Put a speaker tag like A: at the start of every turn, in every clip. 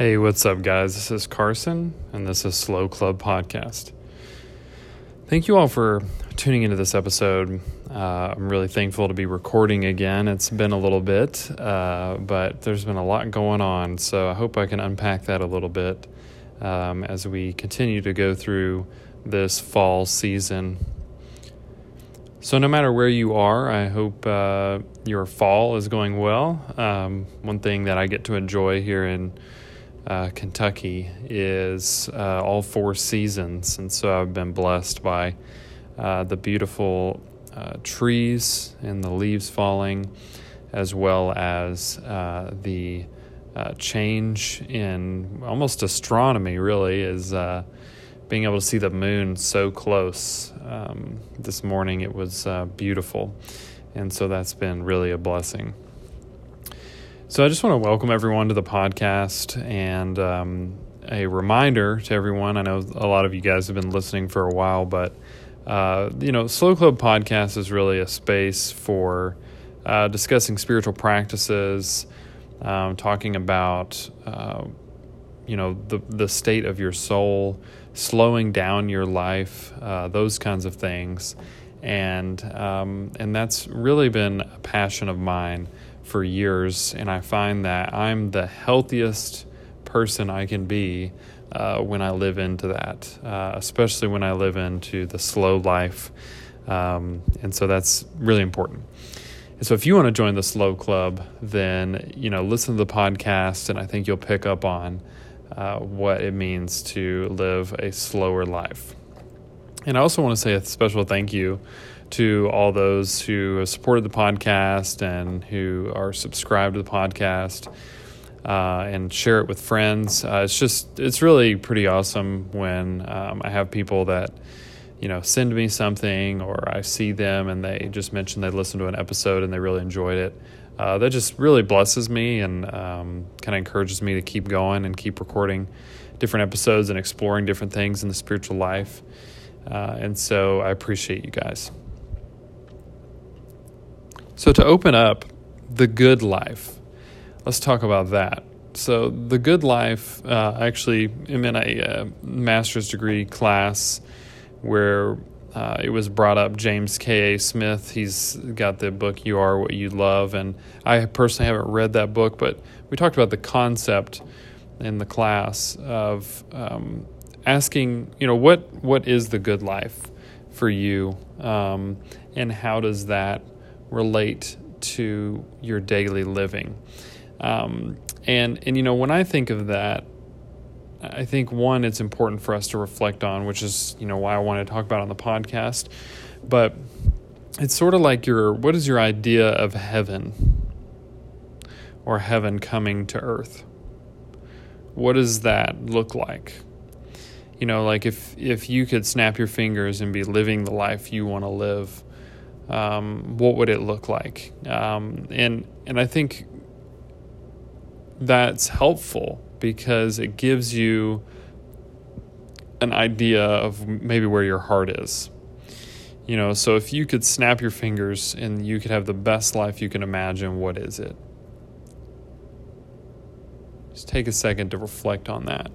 A: Hey, what's up, guys? This is Carson, and this is Slow Club Podcast. Thank you all for tuning into this episode. Uh, I'm really thankful to be recording again. It's been a little bit, uh, but there's been a lot going on, so I hope I can unpack that a little bit um, as we continue to go through this fall season. So, no matter where you are, I hope uh, your fall is going well. Um, one thing that I get to enjoy here in uh, Kentucky is uh, all four seasons, and so I've been blessed by uh, the beautiful uh, trees and the leaves falling, as well as uh, the uh, change in almost astronomy. Really, is being able to see the moon so close. Um, this morning it was beautiful, and so that's been really a blessing. So I just want to welcome everyone to the podcast and um, a reminder to everyone. I know a lot of you guys have been listening for a while, but uh, you know, Slow Club Podcast is really a space for uh, discussing spiritual practices, um, talking about uh, you know the the state of your soul, slowing down your life, uh, those kinds of things, and um, and that's really been a passion of mine for years, and I find that I'm the healthiest person I can be uh, when I live into that, uh, especially when I live into the slow life. Um, and so that's really important. And so if you want to join the slow club, then, you know, listen to the podcast, and I think you'll pick up on uh, what it means to live a slower life. And I also want to say a special thank you to all those who have supported the podcast and who are subscribed to the podcast uh, and share it with friends. Uh, it's just, it's really pretty awesome when um, I have people that, you know, send me something or I see them and they just mention they listened to an episode and they really enjoyed it. Uh, that just really blesses me and um, kind of encourages me to keep going and keep recording different episodes and exploring different things in the spiritual life. Uh, and so I appreciate you guys. So, to open up the good life, let's talk about that. So, the good life, uh, actually, I'm in a uh, master's degree class where uh, it was brought up James K.A. Smith. He's got the book You Are What You Love. And I personally haven't read that book, but we talked about the concept in the class of um, asking, you know, what, what is the good life for you? Um, and how does that relate to your daily living. Um, and and you know when I think of that, I think one it's important for us to reflect on, which is you know why I want to talk about on the podcast. But it's sort of like your what is your idea of heaven or heaven coming to earth? What does that look like? You know, like if if you could snap your fingers and be living the life you want to live, um, what would it look like? Um, and and I think that's helpful because it gives you an idea of maybe where your heart is. You know, so if you could snap your fingers and you could have the best life you can imagine, what is it? Just take a second to reflect on that.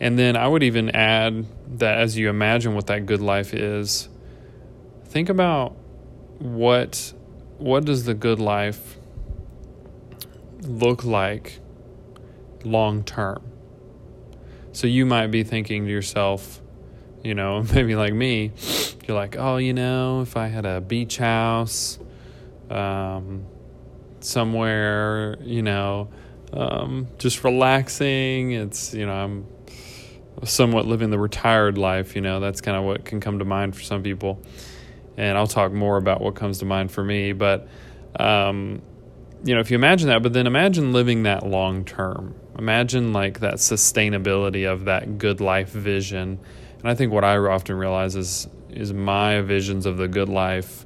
A: And then I would even add that as you imagine what that good life is, think about what what does the good life look like long term. So you might be thinking to yourself, you know, maybe like me, you're like, oh, you know, if I had a beach house, um, somewhere, you know, um, just relaxing. It's, you know, I'm somewhat living the retired life, you know, that's kind of what can come to mind for some people. And I'll talk more about what comes to mind for me. But, um, you know, if you imagine that, but then imagine living that long term. Imagine like that sustainability of that good life vision. And I think what I often realize is, is my visions of the good life,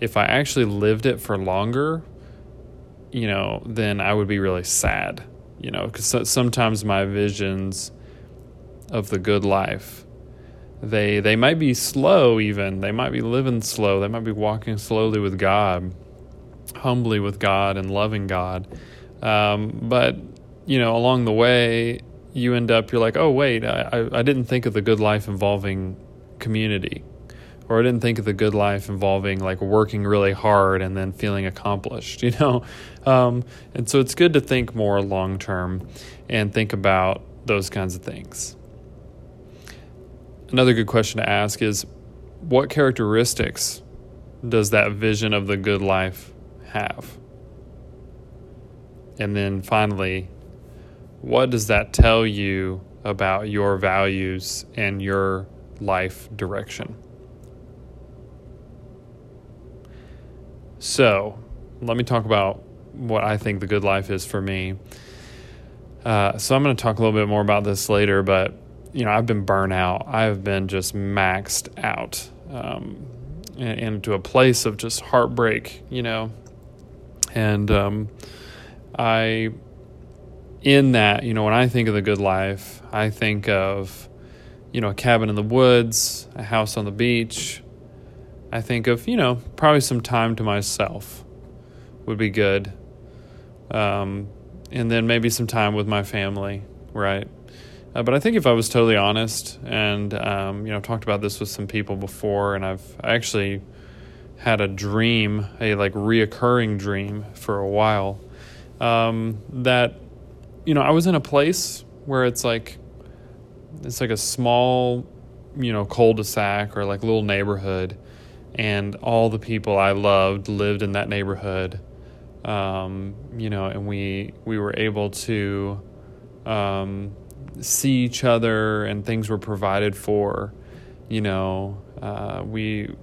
A: if I actually lived it for longer, you know, then I would be really sad, you know, because sometimes my visions of the good life. They they might be slow even. They might be living slow. They might be walking slowly with God, humbly with God and loving God. Um, but you know, along the way, you end up you're like, oh wait, I, I didn't think of the good life involving community, or I didn't think of the good life involving like working really hard and then feeling accomplished. You know, um, and so it's good to think more long term and think about those kinds of things. Another good question to ask is what characteristics does that vision of the good life have? And then finally, what does that tell you about your values and your life direction? So, let me talk about what I think the good life is for me. Uh, so, I'm going to talk a little bit more about this later, but you know, I've been burnt out. I've been just maxed out um, into a place of just heartbreak, you know. And um, I, in that, you know, when I think of the good life, I think of, you know, a cabin in the woods, a house on the beach. I think of, you know, probably some time to myself would be good. Um, and then maybe some time with my family, right? Uh, but I think if I was totally honest, and um, you know, talked about this with some people before, and I've I actually had a dream, a like reoccurring dream for a while, um, that you know I was in a place where it's like it's like a small, you know, cul-de-sac or like little neighborhood, and all the people I loved lived in that neighborhood. Um, you know, and we we were able to um, see each other and things were provided for. You know, uh, we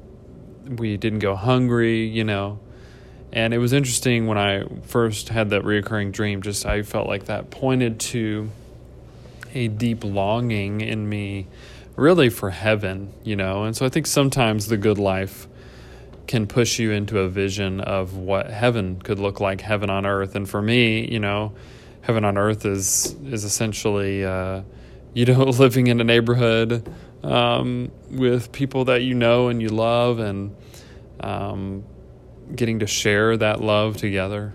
A: we didn't go hungry. You know, and it was interesting when I first had that reoccurring dream. Just I felt like that pointed to a deep longing in me, really for heaven. You know, and so I think sometimes the good life can push you into a vision of what heaven could look like, heaven on earth. And for me, you know heaven on earth is is essentially uh, you know living in a neighborhood um, with people that you know and you love and um, getting to share that love together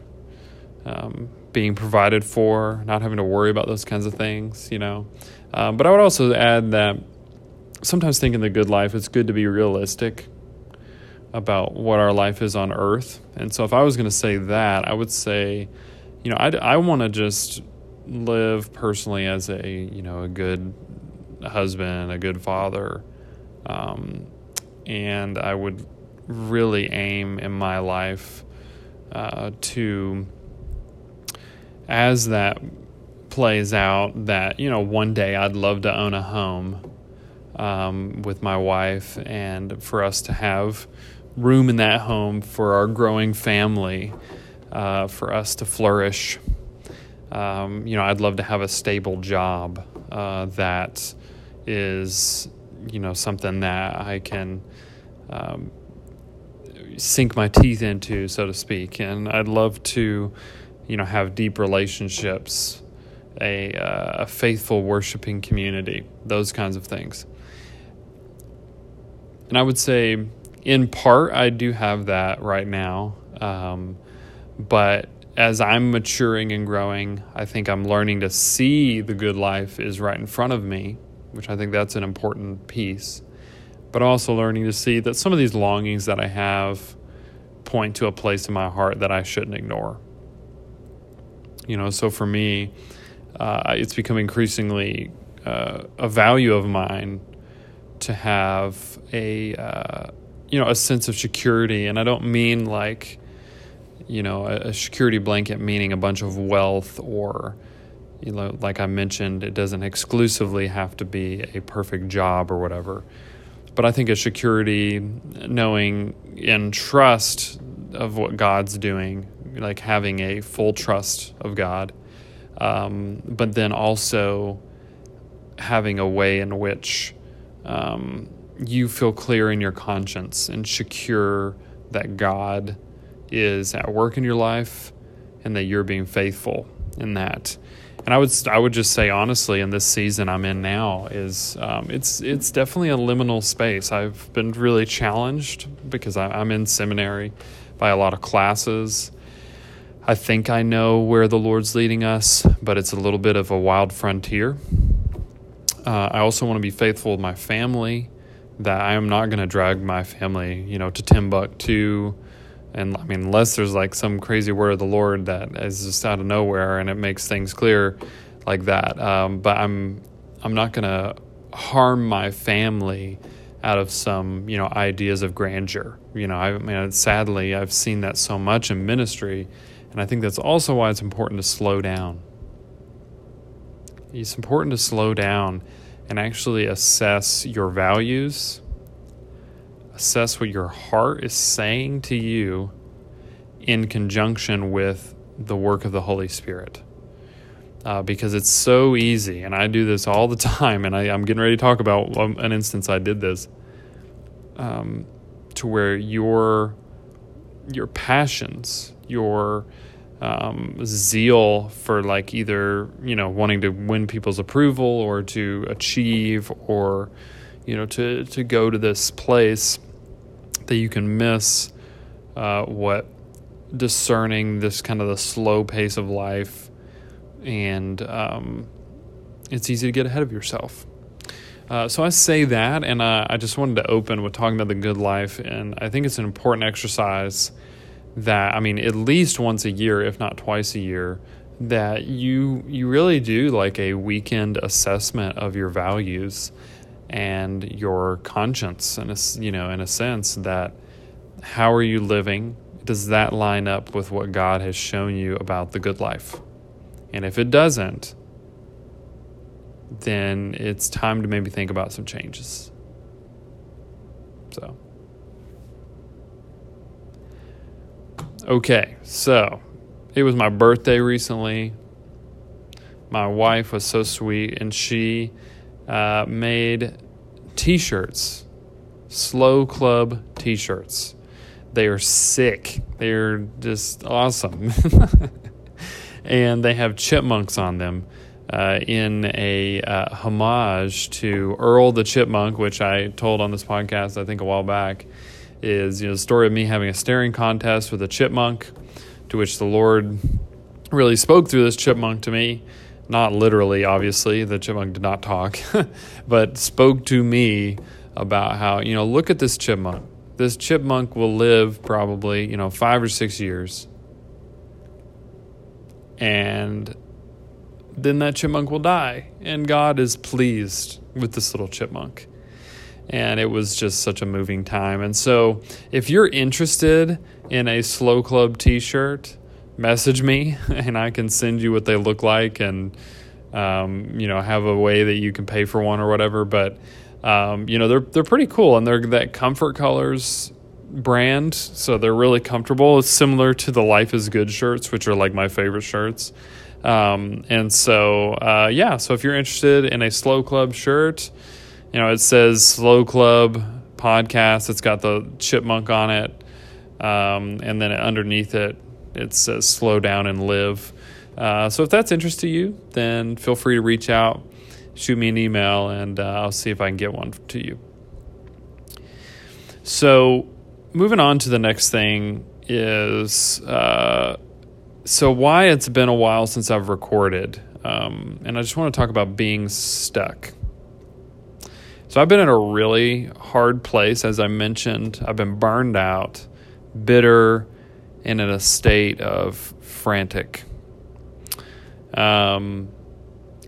A: um, being provided for not having to worry about those kinds of things you know. Um, but i would also add that sometimes thinking the good life it's good to be realistic about what our life is on earth. And so if i was going to say that i would say you know, I, I want to just live personally as a, you know, a good husband, a good father. Um, and I would really aim in my life uh, to, as that plays out, that, you know, one day I'd love to own a home um, with my wife and for us to have room in that home for our growing family uh, for us to flourish. Um, you know, I'd love to have a stable job uh, that is, you know, something that I can um, sink my teeth into, so to speak. And I'd love to, you know, have deep relationships, a, uh, a faithful worshiping community, those kinds of things. And I would say, in part, I do have that right now. Um, but as I'm maturing and growing, I think I'm learning to see the good life is right in front of me, which I think that's an important piece. But also learning to see that some of these longings that I have point to a place in my heart that I shouldn't ignore. You know, so for me, uh, it's become increasingly uh, a value of mine to have a uh, you know a sense of security, and I don't mean like you know, a, a security blanket meaning a bunch of wealth or you know, like I mentioned, it doesn't exclusively have to be a perfect job or whatever. But I think a security, knowing and trust of what God's doing, like having a full trust of God, um, but then also having a way in which um, you feel clear in your conscience and secure that God is at work in your life and that you're being faithful in that. And I would I would just say honestly, in this season I'm in now, is um, it's it's definitely a liminal space. I've been really challenged because I, I'm in seminary by a lot of classes. I think I know where the Lord's leading us, but it's a little bit of a wild frontier. Uh, I also want to be faithful with my family, that I am not going to drag my family, you know, to Timbuktu. And I mean, unless there's like some crazy word of the Lord that is just out of nowhere and it makes things clear like that. Um, but I'm, I'm not going to harm my family out of some, you know, ideas of grandeur. You know, I mean, sadly, I've seen that so much in ministry and I think that's also why it's important to slow down. It's important to slow down and actually assess your values, assess what your heart is saying to you in conjunction with the work of the Holy Spirit. Uh, because it's so easy, and I do this all the time, and I, am getting ready to talk about an instance I did this, um, to where your your passions, your um, zeal for like either you know wanting to win people's approval or to achieve or you know to to go to this place that you can miss uh, what discerning this kind of the slow pace of life and um, it's easy to get ahead of yourself. Uh, so I say that, and uh, I just wanted to open with talking about the good life, and I think it's an important exercise that I mean, at least once a year, if not twice a year, that you you really do like a weekend assessment of your values and your conscience, and you know, in a sense that how are you living? Does that line up with what God has shown you about the good life? And if it doesn't, then it's time to maybe think about some changes. So. Okay, so it was my birthday recently. My wife was so sweet, and she uh, made t shirts, Slow Club t shirts. They are sick, they're just awesome. and they have chipmunks on them. Uh, in a uh, homage to Earl the Chipmunk, which I told on this podcast, I think a while back is you know the story of me having a staring contest with a chipmunk, to which the Lord really spoke through this chipmunk to me. Not literally, obviously, the chipmunk did not talk, but spoke to me about how, you know, look at this chipmunk. This chipmunk will live probably, you know, five or six years. And then that chipmunk will die. And God is pleased with this little chipmunk and it was just such a moving time. And so, if you're interested in a Slow Club T-shirt, message me, and I can send you what they look like, and um, you know, have a way that you can pay for one or whatever. But um, you know, they're they're pretty cool, and they're that Comfort Colors brand, so they're really comfortable. It's similar to the Life is Good shirts, which are like my favorite shirts. Um, and so, uh, yeah, so if you're interested in a Slow Club shirt, you know, it says Slow Club podcast. It's got the chipmunk on it, um, and then underneath it, it says Slow Down and Live. Uh, so if that's interest to you, then feel free to reach out, shoot me an email, and uh, I'll see if I can get one to you. So, moving on to the next thing is uh, so why it's been a while since I've recorded, um, and I just want to talk about being stuck. So I've been in a really hard place, as I mentioned. I've been burned out, bitter, and in a state of frantic. Um,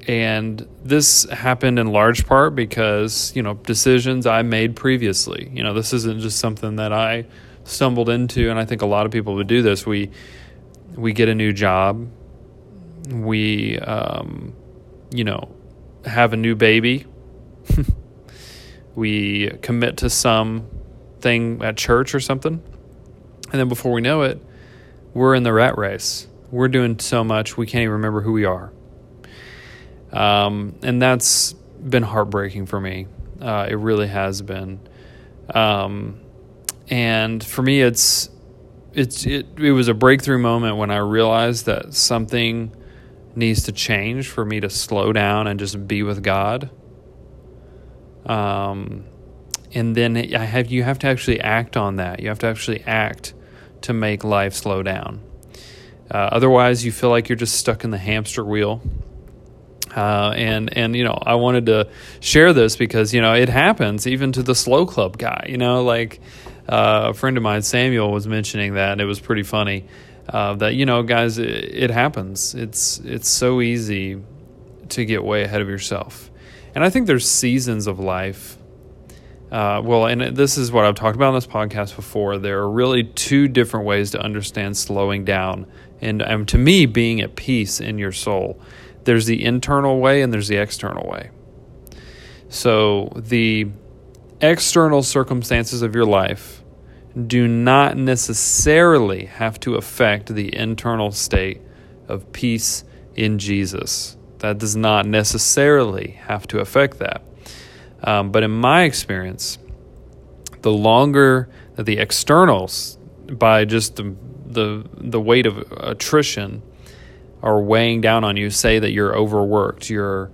A: and this happened in large part because, you know, decisions I made previously. You know, this isn't just something that I stumbled into, and I think a lot of people would do this. We we get a new job, we, um, you know, have a new baby. we commit to some thing at church or something. And then before we know it, we're in the rat race. We're doing so much, we can't even remember who we are. Um, and that's been heartbreaking for me. Uh, it really has been. Um, and for me, it's it's it, it was a breakthrough moment when I realized that something needs to change for me to slow down and just be with God um, and then I have you have to actually act on that. You have to actually act to make life slow down. Uh, otherwise, you feel like you're just stuck in the hamster wheel. Uh, and and you know, I wanted to share this because you know it happens even to the slow club guy. You know, like uh, a friend of mine, Samuel, was mentioning that, and it was pretty funny. Uh, that you know, guys, it, it happens. It's it's so easy to get way ahead of yourself, and I think there's seasons of life uh, well, and this is what I've talked about on this podcast before. There are really two different ways to understand slowing down, and um, to me, being at peace in your soul. There's the internal way, and there's the external way. So the external circumstances of your life do not necessarily have to affect the internal state of peace in Jesus. That does not necessarily have to affect that. Um, but in my experience, the longer that the externals, by just the, the, the weight of attrition, are weighing down on you, say that you're overworked, you're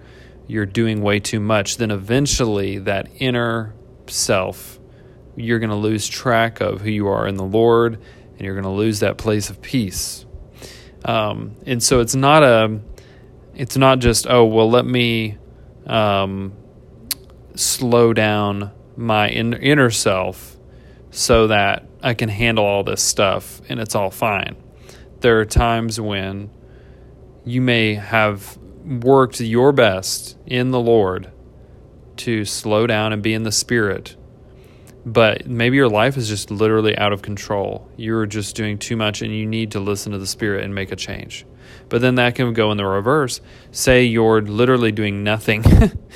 A: you're doing way too much, then eventually that inner self, you're going to lose track of who you are in the Lord, and you're going to lose that place of peace. Um, and so it's not a, it's not just oh well let me um, slow down my in, inner self so that I can handle all this stuff and it's all fine. There are times when you may have worked your best in the Lord to slow down and be in the Spirit, but maybe your life is just literally out of control. You're just doing too much and you need to listen to the Spirit and make a change. But then that can go in the reverse. Say you're literally doing nothing,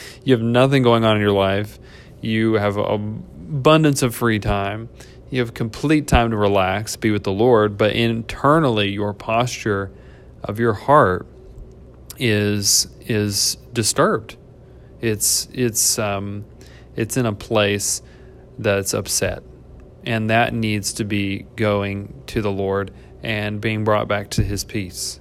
A: you have nothing going on in your life, you have abundance of free time, you have complete time to relax, be with the Lord, but internally your posture of your heart is is disturbed. It's it's um, it's in a place that's upset, and that needs to be going to the Lord and being brought back to His peace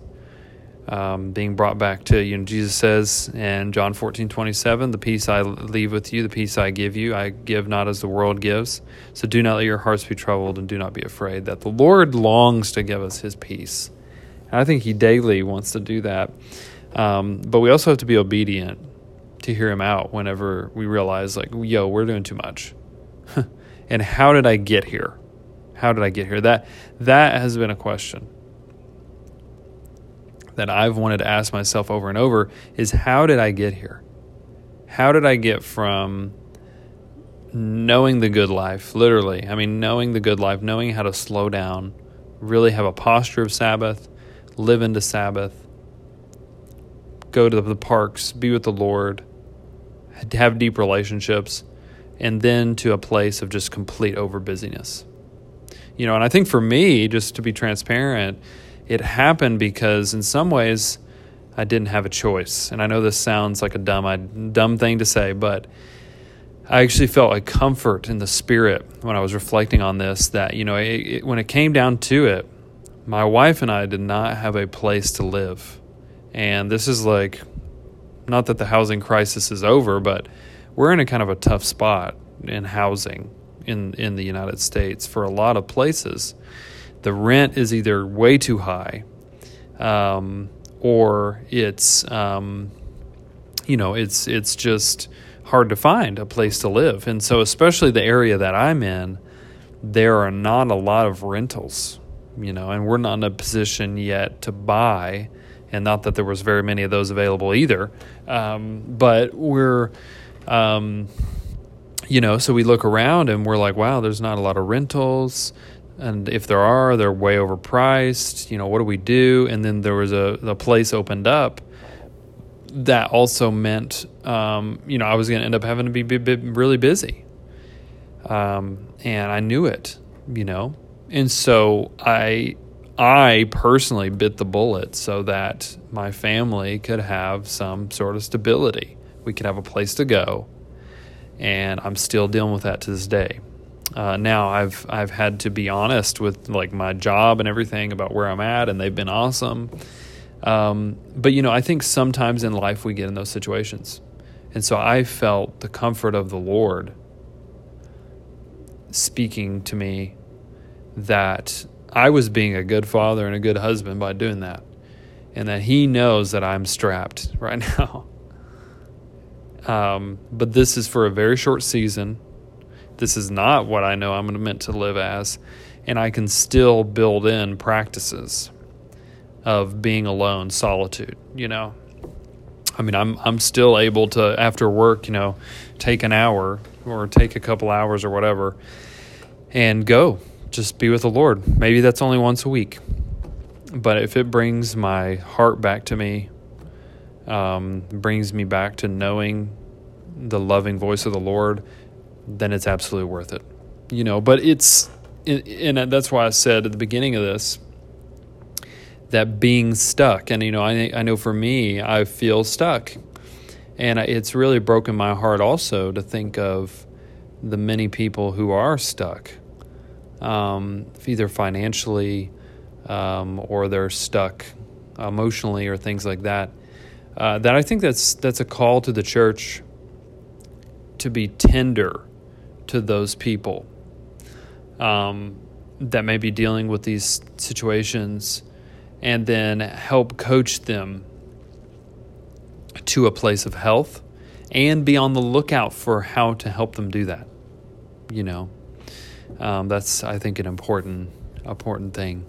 A: um, being brought back to you. Know jesus says in john 14 27 the peace i leave with you the peace i give you i give not as the world gives. So do not let your hearts be troubled and do not be afraid that the lord longs to give us his peace. And i think he daily wants to do that. Um, but we also have to be obedient to hear him out whenever we realize like yo we're doing too much. And how did i get here? How did i get here? That that has been a question that I've wanted to ask myself over and over is how did I get here? How did I get from knowing the good life, literally, I mean, knowing the good life, knowing how to slow down, really have a posture of Sabbath, live into Sabbath, go to the parks, be with the Lord, have deep relationships, and then to a place of just complete over busyness. You know, and I think for me, just to be transparent, it happened because in some ways I didn't have a choice. And I know this sounds like a dumb dumb thing to say, but I actually felt a comfort in the spirit when I was reflecting on this that you know it, it, when it came down to it, my wife and I did not have a place to live, and this is like not that the housing crisis is over, but we're in a kind of a tough spot in housing in in the United States for a lot of places the rent is either way too high um, or it's um, you know it's it's just hard to find a place to live. And so especially the area that i'm in there are not a lot of rentals you know and we're not in a position yet to buy and not that there was very many of those available either. Um, but we're um, you know so we look around and we're like wow there's not a lot of rentals and if there are, they're way overpriced. You know, what do we do? And then there was a the place opened up that also meant, um, you know, I was going to end up having to be, be, be really busy, um, and I knew it, you know, and so I I personally bit the bullet so that my family could have some sort of stability. We could have a place to go, and I'm still dealing with that to this day. Uh, now I've I've had to be honest with like my job and everything about where I'm at, and they've been awesome. Um, but you know, I think sometimes in life we get in those situations, and so I felt the comfort of the Lord speaking to me that I was being a good father and a good husband by doing that. And that he knows that I'm strapped right now. Um, but this is for a very short season. This is not what I know I'm meant to live as. And I can still build in practices of being alone, solitude, you know. I mean, I'm I'm still able to after work, you know, take an hour or take a couple hours or whatever and go just be with the Lord. Maybe that's only once a week. But if it brings my heart back to me, um, brings me back to knowing the loving voice of the Lord, then it's absolutely worth it. You know, but it's, and that's why I said at the beginning of this that being stuck, and you know, I I know for me, I feel stuck, and it's really broken my heart also to think of the many people who are stuck um, either financially um, or they're stuck emotionally or things like that. Uh, that I think that's that's a call to the church to be tender to those people um, that may be dealing with these situations, and then help coach them to a place of health, and be on the lookout for how to help them do that. You know. Um, that's, I think, an important important thing.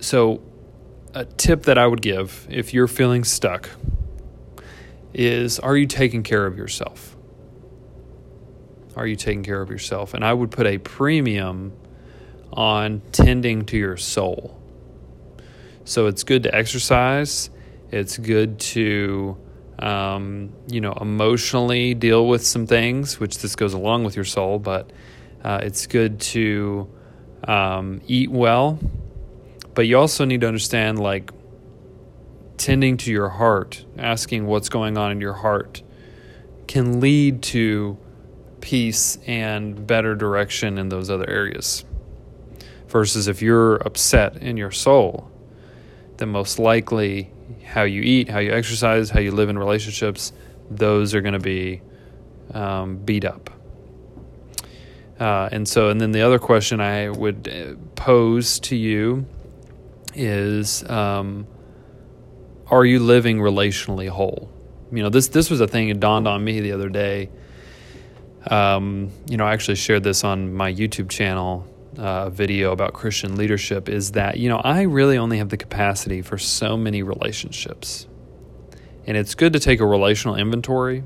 A: So, a tip that I would give if you're feeling stuck is: Are you taking care of yourself? Are you taking care of yourself? And I would put a premium on tending to your soul. So it's good to exercise. It's good to um, you know, emotionally deal with some things, which this goes along with your soul, but uh, it's good to um, eat well. But you also need to understand, like, tending to your heart, asking what's going on in your heart, can lead to peace and better direction in those other areas. Versus if you're upset in your soul, then most likely how you eat, how you exercise, how you live in relationships, those are going to be um, beat up. Uh, and so, and then the other question I would uh, pose to you is um, Are you living relationally whole? You know, this, this was a thing that dawned on me the other day. Um, you know, I actually shared this on my YouTube channel uh, video about Christian leadership is that, you know, I really only have the capacity for so many relationships. And it's good to take a relational inventory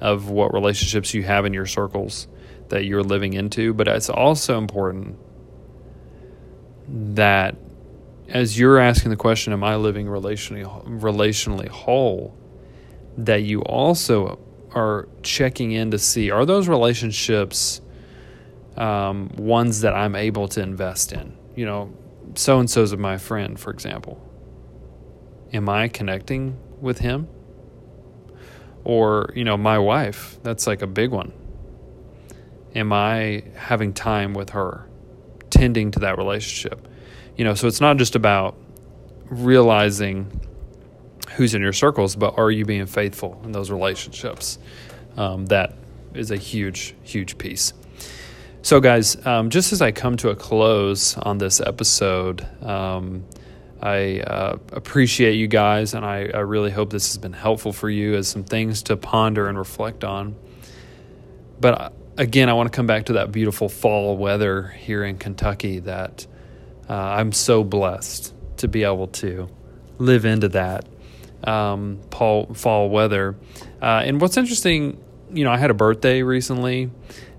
A: of what relationships you have in your circles that you're living into, but it's also important that as you're asking the question, Am I living relationally, relationally whole? that you also are checking in to see are those relationships um, ones that I'm able to invest in. You know, so and so's of my friend, for example. Am I connecting with him? Or, you know, my wife, that's like a big one. Am I having time with her, tending to that relationship? You know, so it's not just about realizing who's in your circles, but are you being faithful in those relationships? Um, that is a huge, huge piece. So, guys, um, just as I come to a close on this episode, um, I uh, appreciate you guys, and I, I, really hope this has been helpful for you as some things to ponder and reflect on. But uh, again, I want to come back to that beautiful fall weather here in Kentucky that uh, I'm so blessed to be able to live into that um, fall, fall weather. Uh, and what's interesting, you know, I had a birthday recently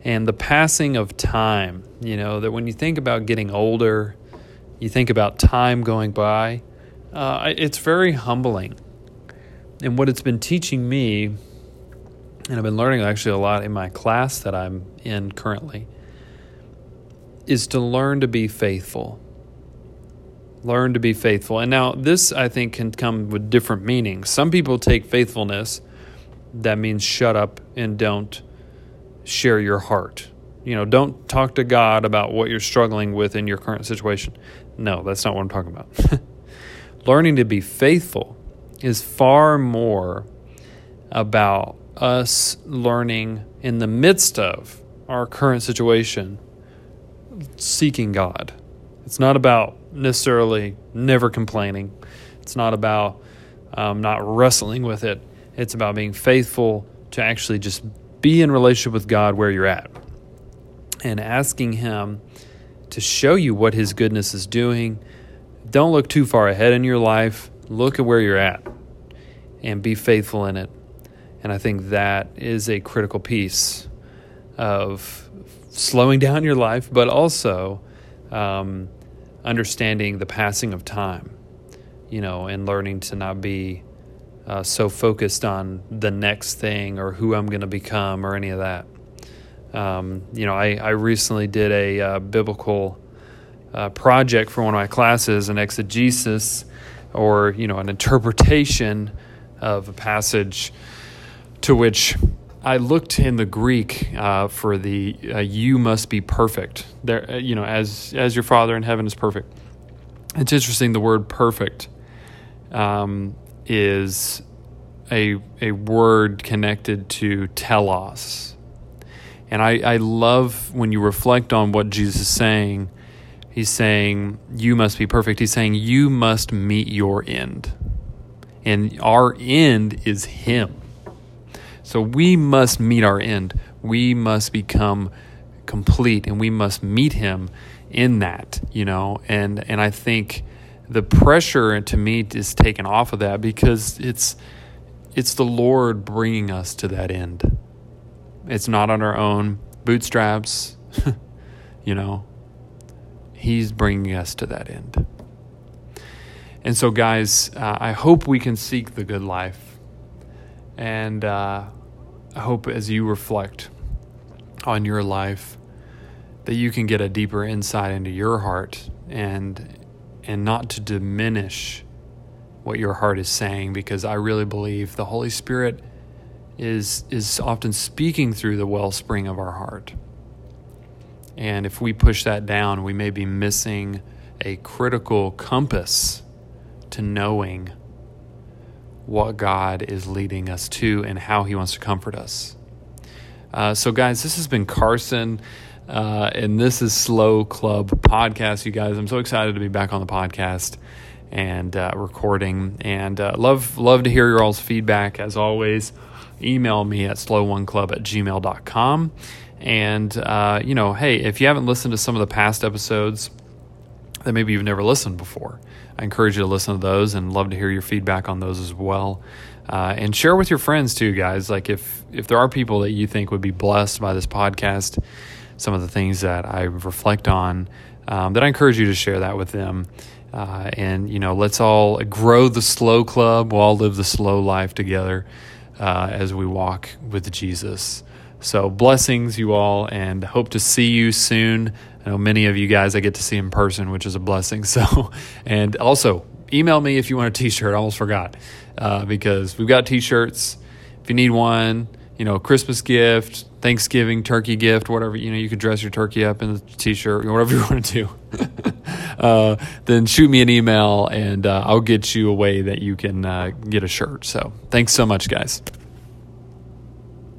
A: and the passing of time. You know, that when you think about getting older, you think about time going by, uh, it's very humbling. And what it's been teaching me, and I've been learning actually a lot in my class that I'm in currently, is to learn to be faithful. Learn to be faithful. And now, this I think can come with different meanings. Some people take faithfulness, that means shut up and don't share your heart. You know, don't talk to God about what you're struggling with in your current situation. No, that's not what I'm talking about. Learning to be faithful is far more about us learning in the midst of our current situation seeking God. It's not about necessarily never complaining. It's not about um, not wrestling with it. It's about being faithful to actually just be in relationship with God where you're at and asking Him to show you what His goodness is doing. Don't look too far ahead in your life. Look at where you're at and be faithful in it. And I think that is a critical piece of slowing down your life, but also um, understanding the passing of time, you know, and learning to not be uh, so focused on the next thing or who I'm going to become or any of that. Um, you know, I, I recently did a uh, biblical uh, project for one of my classes, an exegesis or, you know, an interpretation of a passage to which I looked in the Greek uh, for the uh, "you must be perfect." There, uh, you know, as as your Father in heaven is perfect. It's interesting. The word "perfect" um, is a a word connected to telos, and I, I love when you reflect on what Jesus is saying. He's saying you must be perfect. He's saying you must meet your end, and our end is Him so we must meet our end. We must become complete and we must meet him in that, you know. And and I think the pressure to meet is taken off of that because it's it's the Lord bringing us to that end. It's not on our own bootstraps, you know. He's bringing us to that end. And so, guys, uh, I hope we can seek the good life. And uh, I hope as you reflect on your life that you can get a deeper insight into your heart and and not to diminish what your heart is saying because I really believe the Holy Spirit is is often speaking through the wellspring of our heart. And if we push that down, we may be missing a critical compass to knowing what God is leading us to and how He wants to comfort us. Uh, so, guys, this has been Carson, uh, and this is Slow Club Podcast. You guys, I'm so excited to be back on the podcast and uh, recording, and uh, love love to hear your all's feedback. As always, email me at slow1club at gmail.com. And, uh, you know, hey, if you haven't listened to some of the past episodes that maybe you've never listened before, I encourage you to listen to those and love to hear your feedback on those as well. Uh, and share with your friends too, guys. Like if if there are people that you think would be blessed by this podcast, some of the things that I reflect on, um, that I encourage you to share that with them. Uh, and you know, let's all grow the slow club. We'll all live the slow life together uh, as we walk with Jesus. So blessings, you all, and hope to see you soon. I know many of you guys I get to see in person, which is a blessing. So, and also email me if you want a T-shirt. I almost forgot uh, because we've got T-shirts. If you need one, you know, Christmas gift, Thanksgiving turkey gift, whatever you know, you could dress your turkey up in a T-shirt, whatever you want to do. uh, then shoot me an email, and uh, I'll get you a way that you can uh, get a shirt. So, thanks so much, guys.